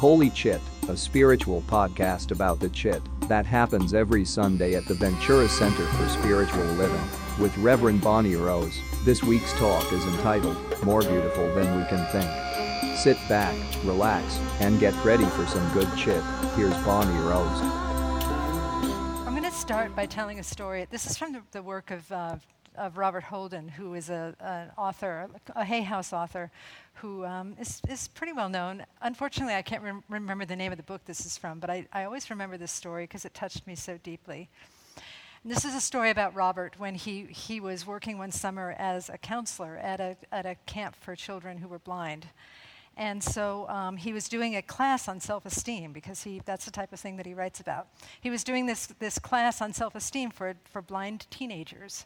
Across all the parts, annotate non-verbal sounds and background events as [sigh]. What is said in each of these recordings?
Holy Chit, a spiritual podcast about the chit that happens every Sunday at the Ventura Center for Spiritual Living with Reverend Bonnie Rose. This week's talk is entitled More Beautiful Than We Can Think. Sit back, relax, and get ready for some good chit. Here's Bonnie Rose. I'm going to start by telling a story. This is from the, the work of, uh, of Robert Holden, who is a, an author, a Hay House author, who um, is is, pretty well known. Unfortunately, I can't rem- remember the name of the book this is from, but I, I always remember this story because it touched me so deeply. And this is a story about Robert when he, he was working one summer as a counselor at a, at a camp for children who were blind. And so um, he was doing a class on self esteem because he, that's the type of thing that he writes about. He was doing this, this class on self esteem for, for blind teenagers.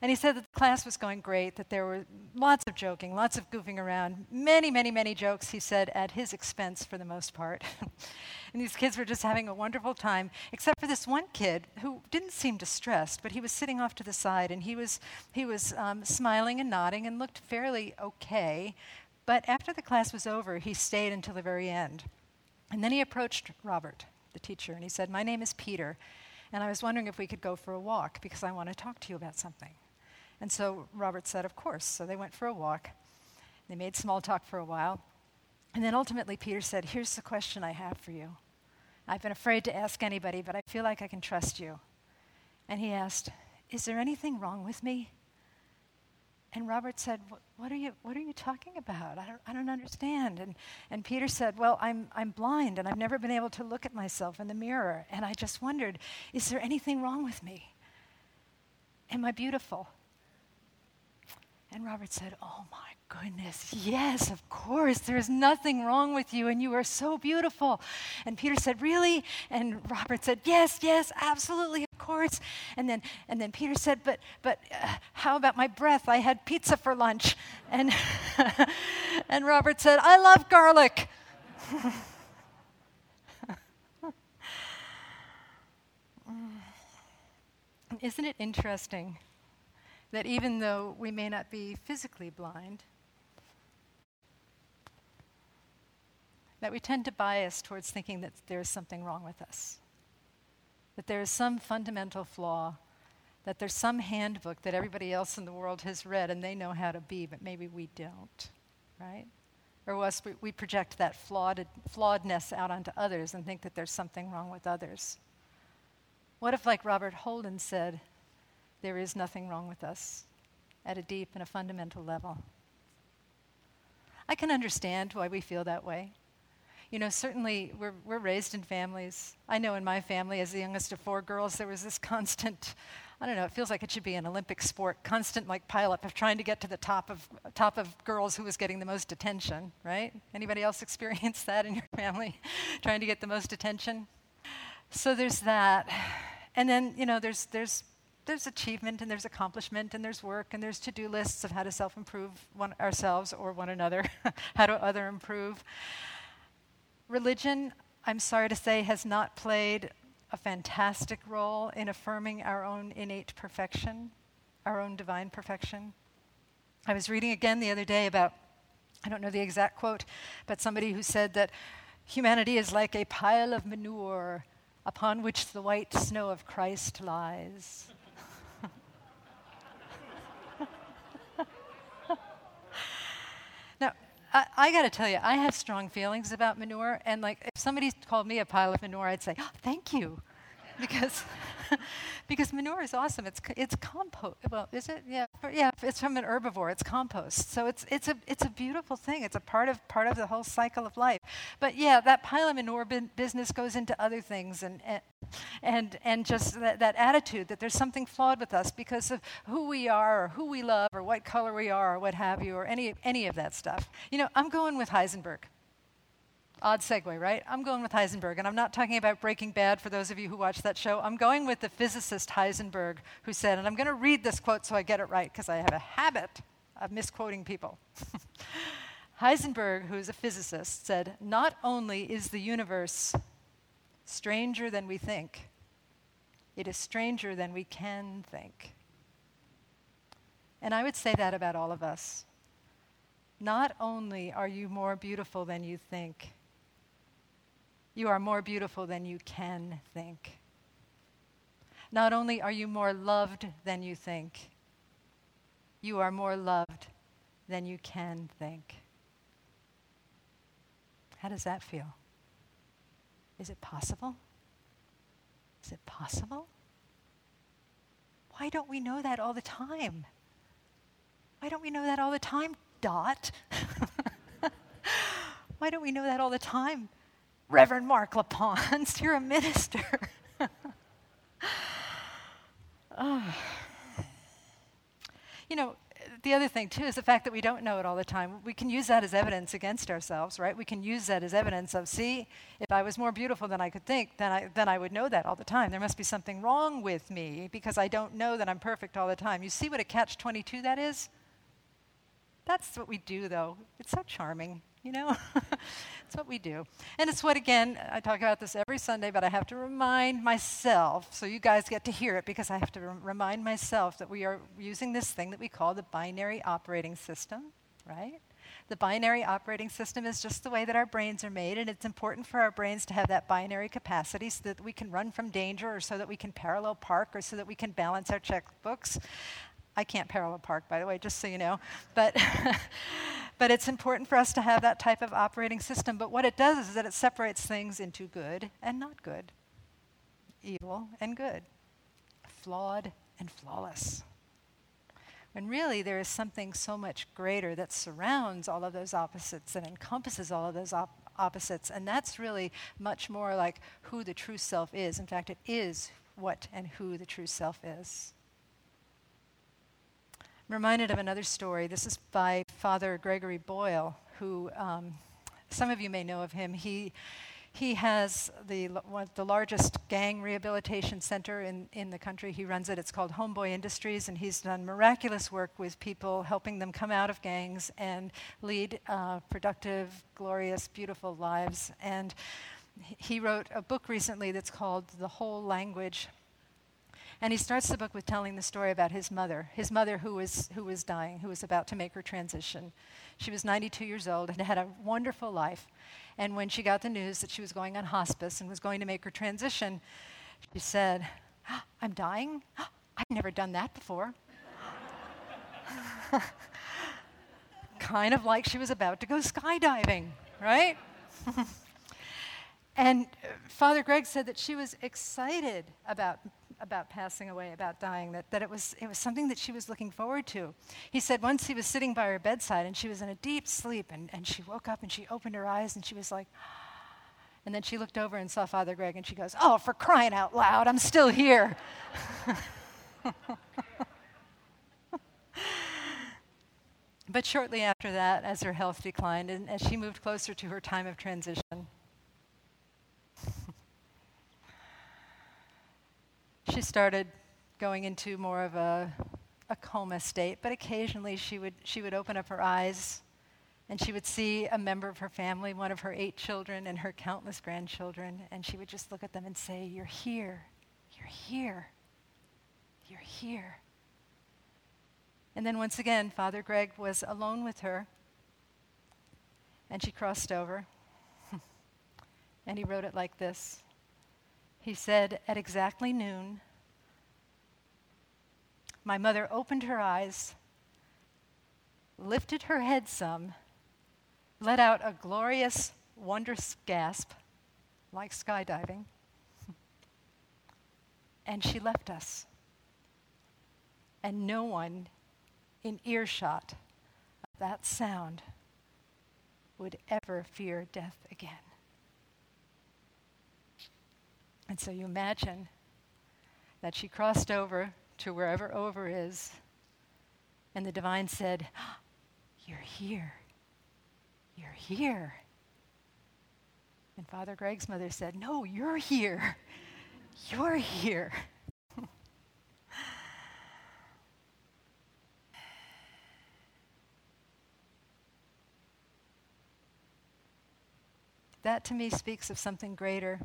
And he said that the class was going great, that there were lots of joking, lots of goofing around, many, many, many jokes, he said, at his expense for the most part. [laughs] and these kids were just having a wonderful time, except for this one kid who didn't seem distressed, but he was sitting off to the side and he was, he was um, smiling and nodding and looked fairly okay. But after the class was over, he stayed until the very end. And then he approached Robert, the teacher, and he said, My name is Peter, and I was wondering if we could go for a walk because I want to talk to you about something. And so Robert said, Of course. So they went for a walk. They made small talk for a while. And then ultimately, Peter said, Here's the question I have for you. I've been afraid to ask anybody, but I feel like I can trust you. And he asked, Is there anything wrong with me? And Robert said, what are, you, what are you talking about? I don't, I don't understand. And, and Peter said, Well, I'm, I'm blind and I've never been able to look at myself in the mirror. And I just wondered, Is there anything wrong with me? Am I beautiful? And Robert said, Oh my goodness, yes, of course, there's nothing wrong with you, and you are so beautiful. And Peter said, Really? And Robert said, Yes, yes, absolutely, of course. And then, and then Peter said, But, but uh, how about my breath? I had pizza for lunch. [laughs] And, [laughs] and Robert said, I love garlic. [laughs] Isn't it interesting? That even though we may not be physically blind, that we tend to bias towards thinking that there's something wrong with us, that there is some fundamental flaw, that there's some handbook that everybody else in the world has read and they know how to be, but maybe we don't, right? Or else we, we project that flawed, flawedness out onto others and think that there's something wrong with others. What if, like Robert Holden said, there is nothing wrong with us at a deep and a fundamental level. I can understand why we feel that way. You know, certainly we're, we're raised in families. I know in my family, as the youngest of four girls, there was this [laughs] constant, I don't know, it feels like it should be an Olympic sport, constant like pileup of trying to get to the top of, top of girls who was getting the most attention, right? Anybody else [laughs] experience that in your family? [laughs] trying to get the most attention? So there's that. And then, you know, there's, there's there's achievement and there's accomplishment and there's work and there's to-do lists of how to self-improve ourselves or one another, [laughs] how to other improve. Religion, I'm sorry to say, has not played a fantastic role in affirming our own innate perfection, our own divine perfection. I was reading again the other day about, I don't know the exact quote, but somebody who said that humanity is like a pile of manure upon which the white snow of Christ lies. I, I got to tell you, I have strong feelings about manure, and like if somebody called me a pile of manure, I'd say, oh, "Thank you," [laughs] because [laughs] because manure is awesome. It's it's compost. Well, is it? Yeah, yeah. It's from an herbivore. It's compost. So it's it's a it's a beautiful thing. It's a part of part of the whole cycle of life. But yeah, that pile of manure business goes into other things, and and and, and just that, that attitude that there's something flawed with us because of who we are, or who we love, or what color we are, or what have you, or any any of that stuff. You know, I'm going with Heisenberg. Odd segue, right? I'm going with Heisenberg, and I'm not talking about Breaking Bad for those of you who watch that show. I'm going with the physicist Heisenberg, who said, and I'm going to read this quote so I get it right, because I have a habit of misquoting people. [laughs] Heisenberg, who's a physicist, said, Not only is the universe stranger than we think, it is stranger than we can think. And I would say that about all of us. Not only are you more beautiful than you think, You are more beautiful than you can think. Not only are you more loved than you think, you are more loved than you can think. How does that feel? Is it possible? Is it possible? Why don't we know that all the time? Why don't we know that all the time, Dot? [laughs] Why don't we know that all the time, Reverend Mark LaPons? [laughs] You're a minister. oh. [laughs] [sighs] You know, the other thing, too, is the fact that we don't know it all the time. We can use that as evidence against ourselves, right? We can use that as evidence of, see, if I was more beautiful than I could think, then I, then I would know that all the time. There must be something wrong with me because I don't know that I'm perfect all the time. You see what a catch 22 that is? That's what we do, though. It's so charming you know? [laughs] it's what we do. And it's what, again, I talk about this every Sunday, but I have to remind myself, so you guys get to hear it, because I have to re- remind myself that we are using this thing that we call the binary operating system, right? The binary operating system is just the way that our brains are made, and it's important for our brains to have that binary capacity so that we can run from danger, or so that we can parallel park, or so that we can balance our checkbooks. I can't parallel park, by the way, just so you know. But [laughs] But it's important for us to have that type of operating system. But what it does is that it separates things into good and not good, evil and good, flawed and flawless. When really there is something so much greater that surrounds all of those opposites and encompasses all of those op- opposites. And that's really much more like who the true self is. In fact, it is what and who the true self is. I'm reminded of another story. This is by Father Gregory Boyle, who um, some of you may know of him. He, he has the, one, the largest gang rehabilitation center in, in the country. He runs it. It's called Homeboy Industries, and he's done miraculous work with people, helping them come out of gangs and lead uh, productive, glorious, beautiful lives. And he wrote a book recently that's called The Whole Language and he starts the book with telling the story about his mother, his mother who was, who was dying, who was about to make her transition. She was 92 years old and had a wonderful life. And when she got the news that she was going on hospice and was going to make her transition, she said, ah, I'm dying? Ah, I've never done that before. [laughs] kind of like she was about to go skydiving, right? [laughs] and Father Greg said that she was excited about about passing away, about dying, that, that it, was, it was something that she was looking forward to. He said once he was sitting by her bedside and she was in a deep sleep and, and she woke up and she opened her eyes and she was like, [gasps] and then she looked over and saw Father Greg and she goes, Oh, for crying out loud, I'm still here. [laughs] but shortly after that, as her health declined and as she moved closer to her time of transition, she started going into more of a, a coma state, but occasionally she would, she would open up her eyes and she would see a member of her family, one of her eight children and her countless grandchildren, and she would just look at them and say, You're here. You're here. You're here. And then once again, Father Greg was alone with her, and she crossed over. [laughs] and he wrote it like this he said, At exactly noon, my mother opened her eyes, lifted her head some, let out a glorious, wondrous gasp, like skydiving, [laughs] and she left us. And no one in earshot of that sound would ever fear death again. And so you imagine that she crossed over to wherever over is, and the divine said, [gasps] You're here. You're here. And Father Greg's mother said, No, you're here. You're here. [laughs] that to me speaks of something greater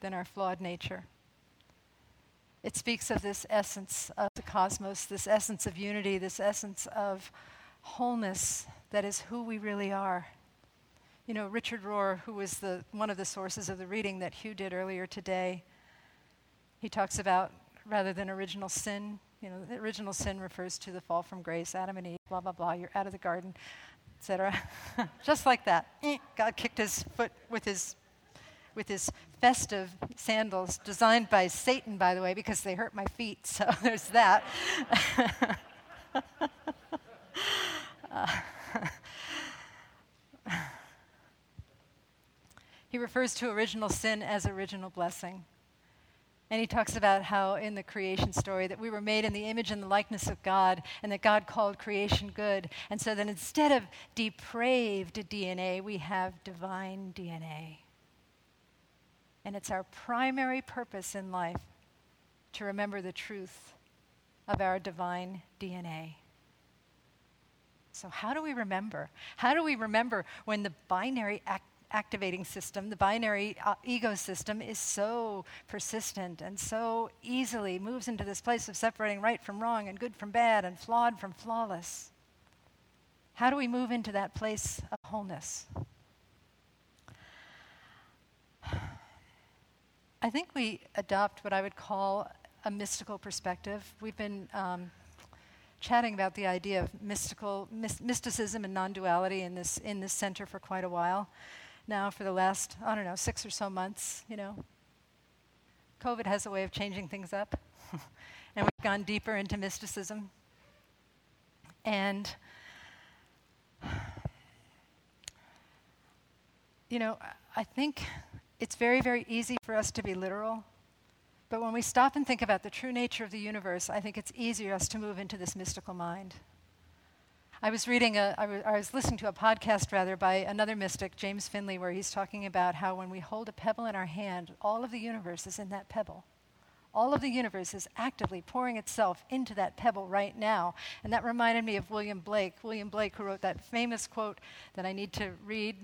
than our flawed nature. It speaks of this essence of the cosmos, this essence of unity, this essence of wholeness that is who we really are. You know, Richard Rohr, who was the, one of the sources of the reading that Hugh did earlier today, he talks about rather than original sin, you know, original sin refers to the fall from grace, Adam and Eve, blah, blah, blah, you're out of the garden, etc. [laughs] Just like that. Eh, God kicked his foot with his with his festive sandals, designed by Satan, by the way, because they hurt my feet. [laughs] So there's that. [laughs] he refers to original sin as original blessing. And he talks about how in the creation story that we were made in the image and the likeness of God and that God called creation good. And so then instead of depraved DNA, we have divine DNA. And it's our primary purpose in life to remember the truth of our divine DNA. So, how do we remember? How do we remember when the binary act? activating system, the binary uh, ego system, is so persistent and so easily moves into this place of separating right from wrong and good from bad and flawed from flawless. How do we move into that place of wholeness? I think we adopt what I would call a mystical perspective. We've been um, chatting about the idea of mystical mysticism and non-duality in this in this center for quite a while now for the last, I don't know, six or so months, you know. COVID has a way of changing things up. [laughs] and we've gone deeper into mysticism. And, [sighs] you know, I think it's very, very easy for us to be literal. But when we stop and think about the true nature of the universe, I think it's easier for us to move into this mystical mind. I was reading a, I was, I was listening to a podcast rather by another mystic, James Finley, where he's talking about how when we hold a pebble in our hand, all of the universe is in that pebble. All of the universe is actively pouring itself into that pebble right now. And that reminded me of William Blake. William Blake, who wrote that famous quote that I need to read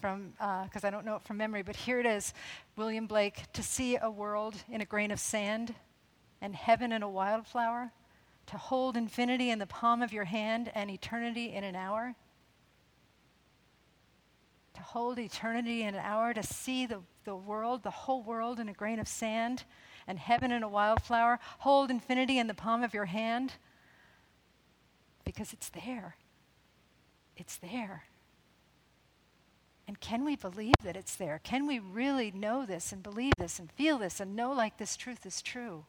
from, because uh, I don't know it from memory, but here it is William Blake, to see a world in a grain of sand and heaven in a wildflower to hold infinity in the palm of your hand and eternity in an hour? To hold eternity in an hour, to see the, the world, the whole world in a grain of sand and heaven in a wildflower, hold infinity in the palm of your hand? Because it's there. It's there. And can we believe that it's there? Can we really know this and believe this and feel this and know like this truth is true?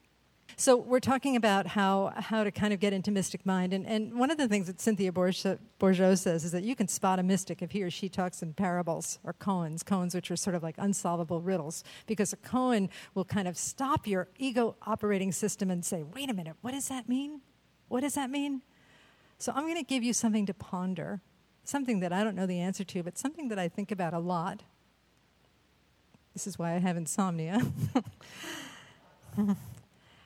So we're talking about how how to kind of get into mystic mind, and, and one of the things that Cynthia Bourgeault says is that you can spot a mystic if he or she talks in parables or koans, koans which are sort of like unsolvable riddles, because a koan will kind of stop your ego operating system and say, "Wait a minute, what does that mean? What does that mean?" So I'm going to give you something to ponder, something that I don't know the answer to, but something that I think about a lot. This is why I have insomnia. [laughs]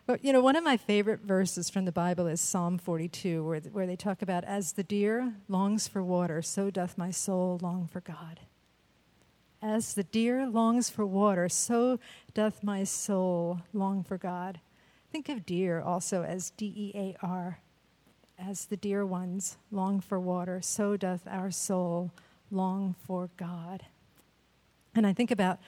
But you know, one of my favorite verses from the Bible is Psalm 42, where, where they talk about, As the deer longs for water, so doth my soul long for God. As the deer longs for water, so doth my soul long for God. Think of deer also as D E A R. As the dear ones long for water, so doth our soul long for God. And I think about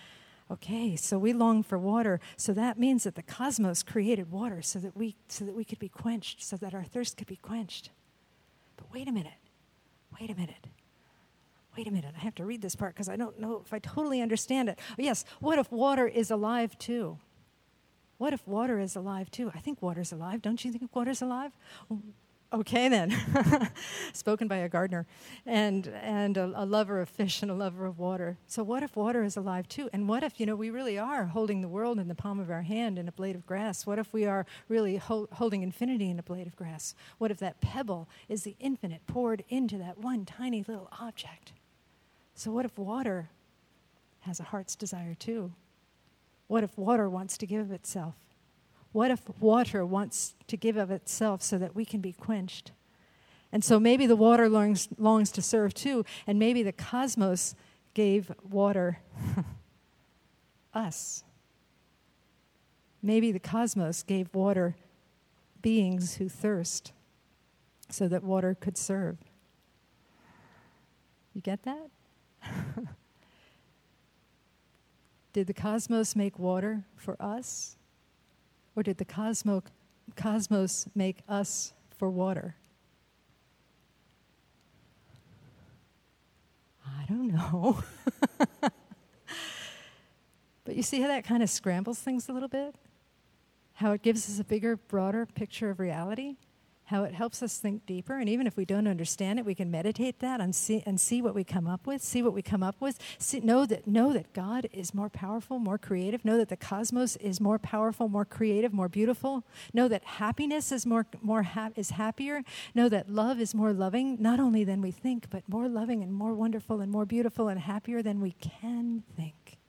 Okay, so we long for water. So that means that the cosmos created water so that we so that we could be quenched, so that our thirst could be quenched. But wait a minute. Wait a minute. Wait a minute. I have to read this part because I don't know if I totally understand it. Oh, yes, what if water is alive too? What if water is alive too? I think water's alive. Don't you think water's alive? Okay, then. [laughs] Spoken by a gardener and, and a, a, lover of fish and a lover of water. So, what if water is alive too? And what if, you know, we really are holding the world in the palm of our hand in a blade of grass? What if we are really ho- holding infinity in a blade of grass? What if that pebble is the infinite poured into that one tiny little object? So, what if water has a heart's desire too? What if water wants to give itself? What if water wants to give of itself so that we can be quenched? And so maybe the water longs, longs to serve too, and maybe the cosmos gave water [laughs] us. Maybe the cosmos gave water beings who thirst so that water could serve. You get that? [laughs] Did the cosmos make water for us? Or did the cosmo- cosmos make us for water? I don't know. [laughs] but you see how that kind of scrambles things a little bit? How it gives us a bigger, broader picture of reality? How it helps us think deeper. And even if we don't understand it, we can meditate that and see, and see what we come up with. See what we come up with. See, know, that, know that God is more powerful, more creative. Know that the cosmos is more powerful, more creative, more beautiful. Know that happiness is, more, more ha- is happier. Know that love is more loving, not only than we think, but more loving and more wonderful and more beautiful and happier than we can think.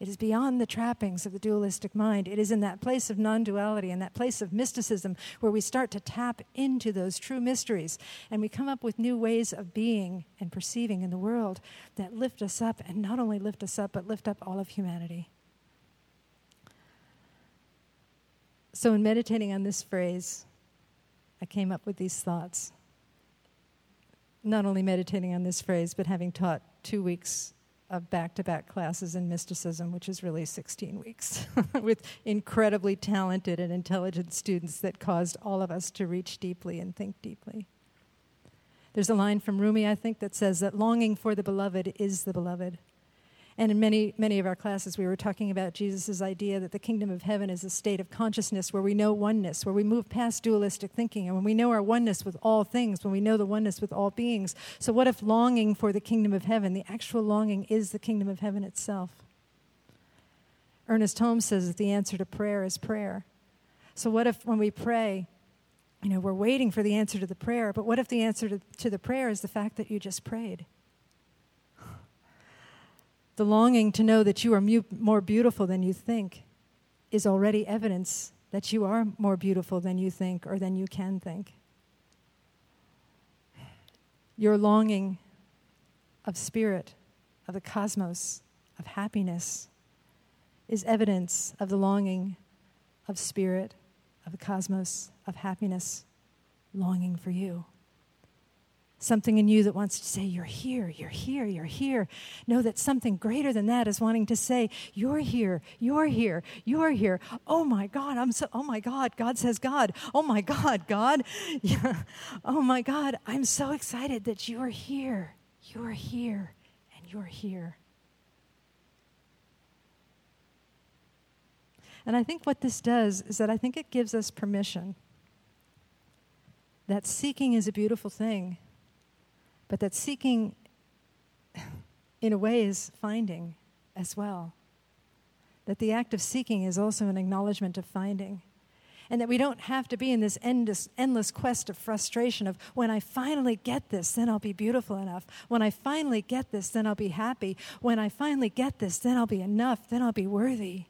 It is beyond the trappings of the dualistic mind. It is in that place of non duality, in that place of mysticism, where we start to tap into those true mysteries and we come up with new ways of being and perceiving in the world that lift us up and not only lift us up, but lift up all of humanity. So, in meditating on this phrase, I came up with these thoughts. Not only meditating on this phrase, but having taught two weeks of back to back classes in mysticism, which is really 16 weeks, [laughs] with incredibly talented and intelligent students that caused all of us to reach deeply and think deeply. There's a line from Rumi, I think, that says that longing for the beloved is the beloved. And in many, many of our classes, we were talking about Jesus' idea that the kingdom of heaven is a state of consciousness where we know oneness, where we move past dualistic thinking, and when we know our oneness with all things, when we know the oneness with all beings. So, what if longing for the kingdom of heaven, the actual longing, is the kingdom of heaven itself? Ernest Holmes says that the answer to prayer is prayer. So, what if when we pray, you know, we're waiting for the answer to the prayer, but what if the answer to, to the prayer is the fact that you just prayed? The longing to know that you are mu- more beautiful than you think is already evidence that you are more beautiful than you think or than you can think. Your longing of spirit, of the cosmos, of happiness, is evidence of the longing of spirit, of the cosmos, of happiness, longing for you something in you that wants to say, You're here, you're here, you're here. Know that something greater than that is wanting to say, You're here, you're here, you're here. Oh my God, I'm so, oh my God, God says God. Oh my God, God. [laughs] Oh my God, I'm so excited that you're here, you're here, and you're here. And I think what this does is that I think it gives us permission that seeking is a beautiful thing but that seeking, in a way, is finding as well. That the act of seeking is also an acknowledgement of finding. And that we don't have to be in this endless, endless quest of frustration of when I finally get this, then I'll be beautiful enough. When I finally get this, then I'll be happy. When I finally get this, then I'll be enough, then I'll be worthy.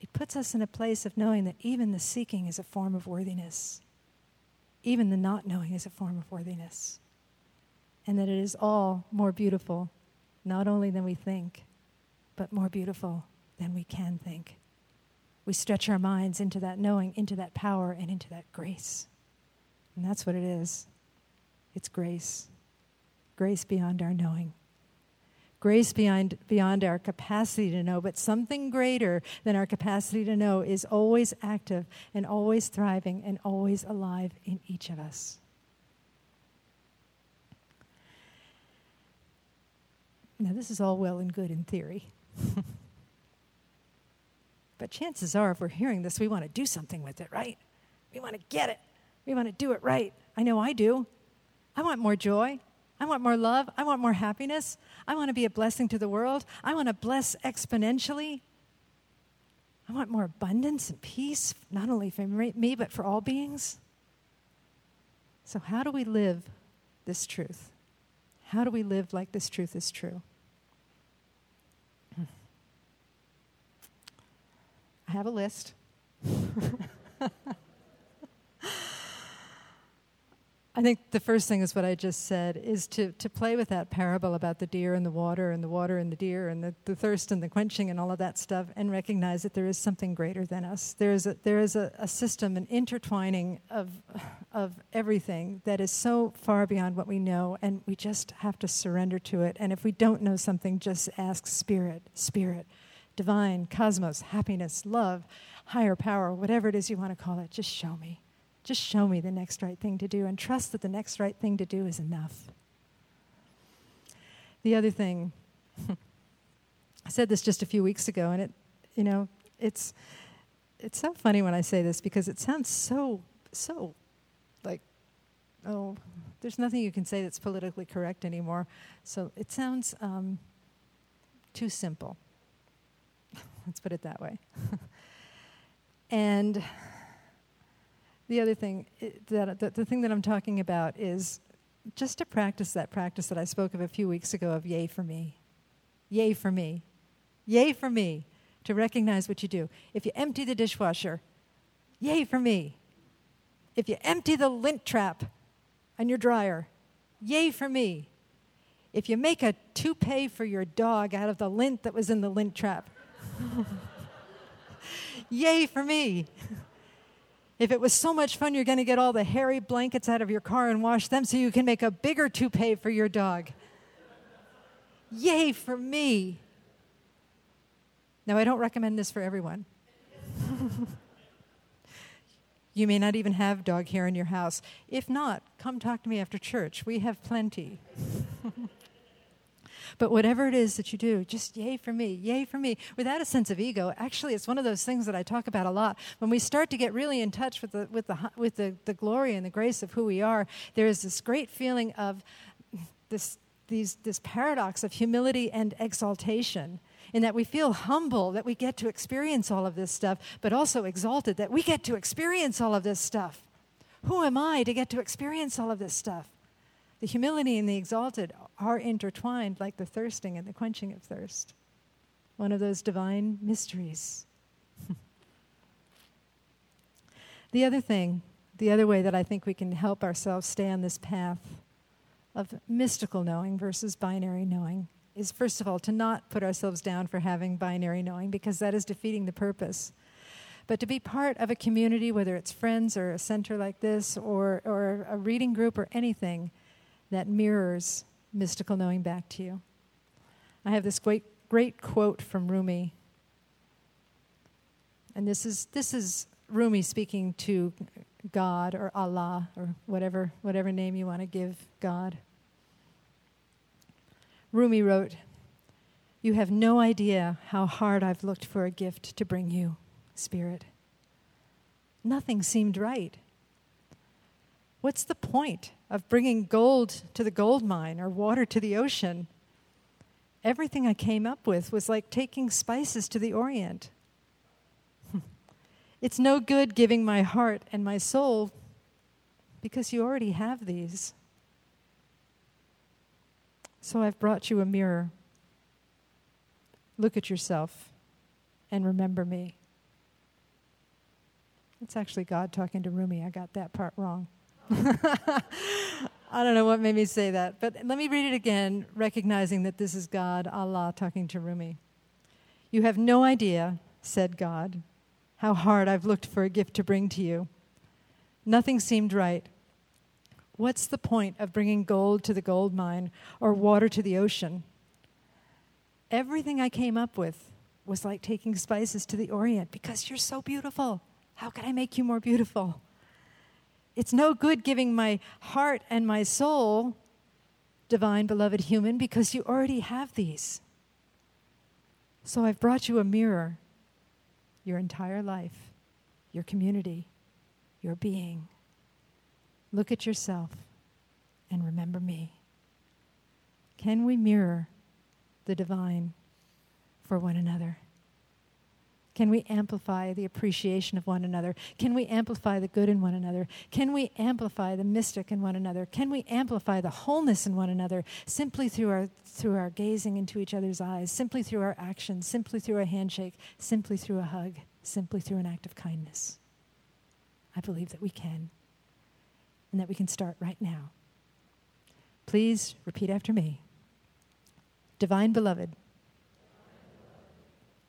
It puts us in a place of knowing that even the seeking is a form of worthiness. Even the not knowing is a form of worthiness. And that it is all more beautiful, not only than we think, but more beautiful than we can think. We stretch our minds into that knowing, into that power, and into that grace. And that's what it is it's grace. Grace beyond our knowing grace beyond, beyond our capacity to know, but something greater than our capacity to know is always active and always thriving and always alive in each of us. Now, this is all well and good in theory. [laughs] but chances are, if we're hearing this, we want to do something with it, right? We want to get it. We want to do it right. I know I do. I want more joy. I want more love. I want more happiness. I want to be a blessing to the world. I want to bless exponentially. I want more abundance and peace, not only for me, but for all beings. So, how do we live this truth? How do we live like this truth is true? Hmm. I have a list. [laughs] I think the first thing is what I just said is to, to play with that parable about the deer and the water and the water and the deer and the, the thirst and the quenching and all of that stuff and recognize that there is something greater than us. There is a, there is a, a system, an intertwining of, of everything that is so far beyond what we know and we just have to surrender to it. And if we don't know something, just ask Spirit, Spirit, divine, cosmos, happiness, love, higher power, whatever it is you want to call it, just show me. Just show me the next right thing to do and trust that the next right thing to do is enough. The other thing, [laughs] I said this just a few weeks ago, and it, you know, it's, it's so funny when I say this because it sounds so, so like, oh, there's nothing you can say that's politically correct anymore. So it sounds um, too simple. [laughs] Let's put it that way. [laughs] and the other thing, eh, that, the, the thing that I'm talking about is just to practice that practice that I spoke of a few weeks ago of yay for me. Yay for me. Yay for me. To recognize what you do. If you empty the dishwasher, yay for me. If you empty the lint trap on your dryer, yay for me. If you make a toupee for your dog out of the lint that was in the lint trap, [laughs] yay for me. [laughs] If it was so much fun, you're going to get all the hairy blankets out of your car and wash them so you can make a bigger toupee for your dog. Yay for me. Now, I don't recommend this for everyone. [laughs] you may not even have dog hair in your house. If not, come talk to me after church. We have plenty. [laughs] But whatever it is that you do, just yay for me, yay for me, without a sense of ego. Actually, it's one of those things that I talk about a lot. When we start to get really in touch with the, with the, with the, the glory and the grace of who we are, there is this great feeling of this, these, this paradox of humility and exaltation in that we feel humble that we get to experience all of this stuff, but also exalted that we get to experience all of this stuff. Who am I to get to experience all of this stuff? The humility and the exalted are intertwined like the thirsting and the quenching of thirst. One of those divine mysteries. [laughs] the other thing, the other way that I think we can help ourselves stay on this path of mystical knowing versus binary knowing is first of all to not put ourselves down for having binary knowing because that is defeating the purpose. But to be part of a community, whether it's friends or a center like this or, or a reading group or anything that mirrors mystical knowing back to you. I have this great, great quote from Rumi. And this is, this is Rumi speaking to God or Allah or whatever, whatever name you want to give God. Rumi wrote, You have no idea how hard I've looked for a gift to bring you, Spirit. Nothing seemed right. What's the point of bringing gold to the gold mine or water to the ocean? Everything I came up with was like taking spices to the Orient. [laughs] it's no good giving my heart and my soul because you already have these. So I've brought you a mirror. Look at yourself and remember me. It's actually God talking to Rumi. I got that part wrong. [laughs] I don't know what made me say that, but let me read it again, recognizing that this is God, Allah, talking to Rumi. You have no idea, said God, how hard I've looked for a gift to bring to you. Nothing seemed right. What's the point of bringing gold to the gold mine or water to the ocean? Everything I came up with was like taking spices to the Orient because you're so beautiful. How can I make you more beautiful? It's no good giving my heart and my soul, divine beloved human, because you already have these. So I've brought you a mirror, your entire life, your community, your being. Look at yourself and remember me. Can we mirror the divine for one another? Can we amplify the appreciation of one another? Can we amplify the good in one another? Can we amplify the mystic in one another? Can we amplify the wholeness in one another simply through our, through our gazing into each other's eyes, simply through our actions, simply through a handshake, simply through a hug, simply through an act of kindness? I believe that we can. and that we can start right now. Please repeat after me. Divine Beloved,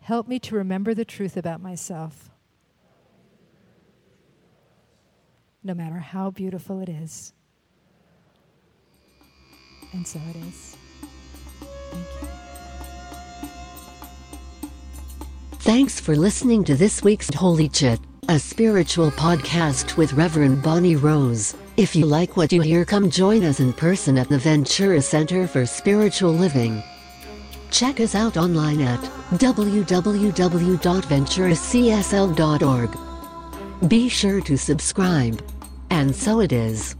help me to remember the truth about myself, no matter how beautiful it is. And so it is. Thank you. Thanks for listening to this week's Holy Chit, a spiritual podcast with Reverend Bonnie Rose. If you like what you hear, come join us in person at the Ventura Center for Spiritual Living. Check us out online at www.venturacsl.org. Be sure to subscribe. And so it is.